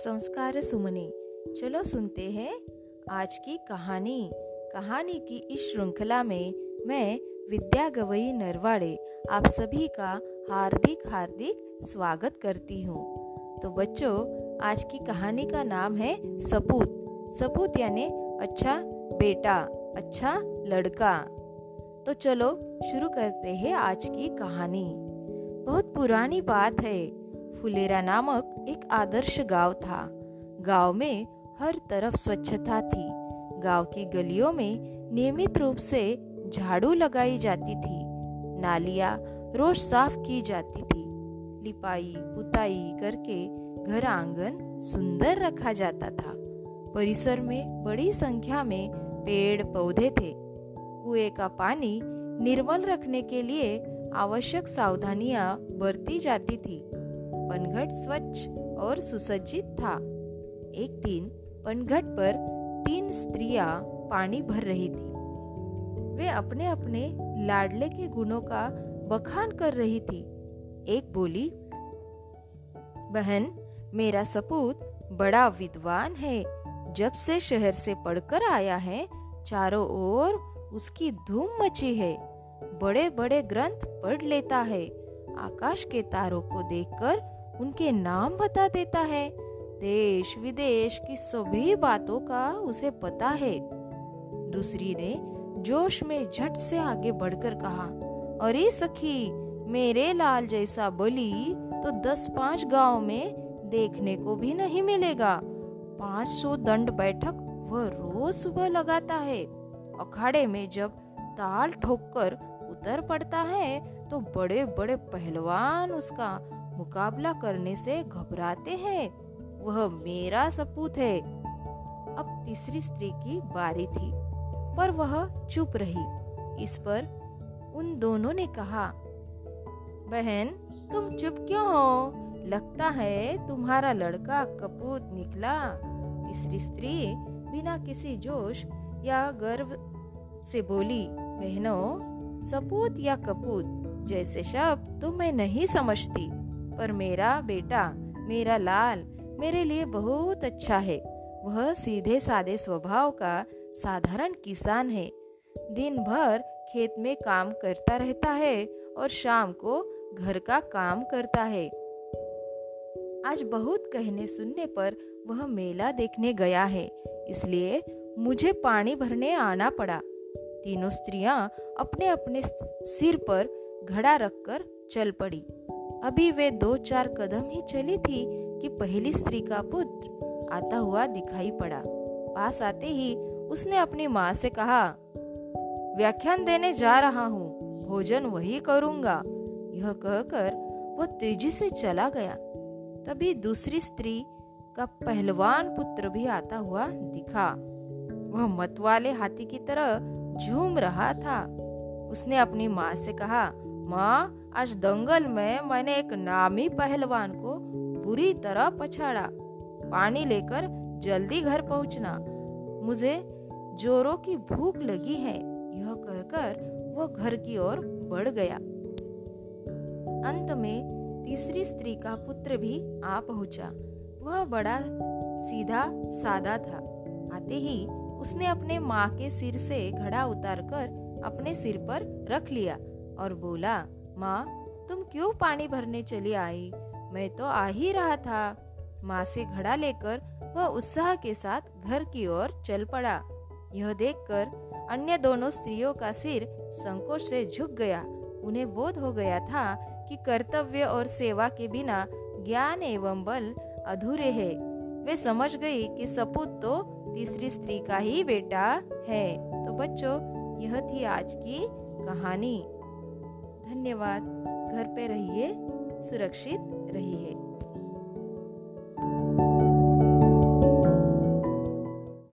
संस्कार सुमने। चलो सुनते हैं आज की कहानी। कहानी की इस श्रृंखला में मैं विद्या गवई नरवाड़े आप सभी का हार्दिक हार्दिक स्वागत करती हूँ। तो बच्चों, आज की कहानी का नाम है सपूत। सपूत यानी अच्छा बेटा अच्छा लड़का। तो चलो शुरू करते हैं आज की कहानी। बहुत पुरानी बात है। फुलेरा नामक एक आदर्श गाँव था। गाँव में हर तरफ़ स्वच्छता थी। गाँव की गलियों में नियमित रूप से झाड़ू लगाई जाती थी। नालियाँ रोज साफ़ की जाती थी। लिपाई, पुताई करके घर आँगन सुंदर रखा जाता था। परिसर में बड़ी संख्या में पेड़ पौधे थे। कुएँ का पानी निर्मल रखने के लिए आवश्यक सावधानियाँ बरती जाती थी। पनघट स्वच्छ और सुसज्जित था। एक दिन पनघट पर तीन स्त्रियाँ पानी भर रही थी। वे अपने अपने लाडले के गुणों का बखान कर रही थी। एक बोली, बहन, मेरा सपूत बड़ा विद्वान है। जब से शहर से पढ़कर आया है, चारों ओर उसकी धूम मची है। बड़े बड़े ग्रंथ पढ़ लेता है। आकाश के तारों को देखकर उनके नाम बता देता है। देश विदेश की सभी बातों का उसे पता है। दूसरी ने जोश में झट से आगे बढ़कर कहा, अरे सखी, मेरे लाल जैसा बलि तो दस पाँच गाँव में देखने को भी नहीं मिलेगा। पाँच सौ दंड बैठक वह रोज सुबह लगाता है। अखाड़े में जब ताल ठोक उतर पड़ता है तो बड़े बड़े पहलवान उसका मुकाबला करने से घबराते हैं। वह मेरा सपूत है। अब तीसरी स्त्री की बारी थी, पर वह चुप रही। इस पर उन दोनों ने कहा, बहन, तुम चुप क्यों हो? लगता है तुम्हारा लड़का कपूत निकला। तीसरी स्त्री बिना किसी जोश या गर्व से बोली, बहनों, सपूत या कपूत, जैसे शब्द तो मैं नहीं समझती। पर मेरा बेटा, मेरा लाल, मेरे लिए बहुत अच्छा है। वह सीधे सादे स्वभाव का साधारण किसान है। दिन भर खेत में काम करता रहता है और शाम को घर का काम करता है। आज बहुत कहने सुनने पर वह मेला देखने गया है, इसलिए मुझे पानी भरने आना पड़ा। तीनों स्त्रियाँ अपने अपने सिर पर घड़ा रखकर चल पड़ी। अभी वे दो चार कदम ही चली थी कि पहली स्त्री का पुत्र आता हुआ दिखाई पड़ा। पास आते ही उसने अपनी माँ से कहा, व्याख्यान देने जा रहा हूँ, भोजन वही करूँगा। यह कहकर वह तेज़ी से चला गया। तभी दूसरी स्त्री का पहलवान पुत्र भी आता हुआ दिखा। वह मतवाले हाथी की तरह झूम रहा था। उसने अपनी माँ से कहा माँ, आज दंगल में मैंने एक नामी पहलवान को बुरी तरह पछाड़ा। पानी लेकर जल्दी घर पहुँचना। मुझे जोरों की भूख लगी है, यह कहकर वह घर की ओर बढ़ गया। अंत में तीसरी स्त्री का पुत्र भी आ पहुँचा। वह बड़ा सीधा सादा था। आते ही उसने अपने माँ के सिर से घड़ा उतारकर अपने सिर पर रख लिया। और बोला, माँ, तुम क्यों पानी भरने चली आई? मैं तो आ ही रहा था। माँ से घड़ा लेकर वह उत्साह के साथ घर की ओर चल पड़ा। यह देखकर अन्य दोनों स्त्रियों का सिर संकोच से झुक गया। उन्हें बोध हो गया था कि कर्तव्य और सेवा के बिना ज्ञान एवं बल अधूरे है। वे समझ गई कि सपूत तो तीसरी स्त्री का ही बेटा है। तो बच्चों, यह थी आज की कहानी। धन्यवाद। घर पे रहिए सुरक्षित रहिए।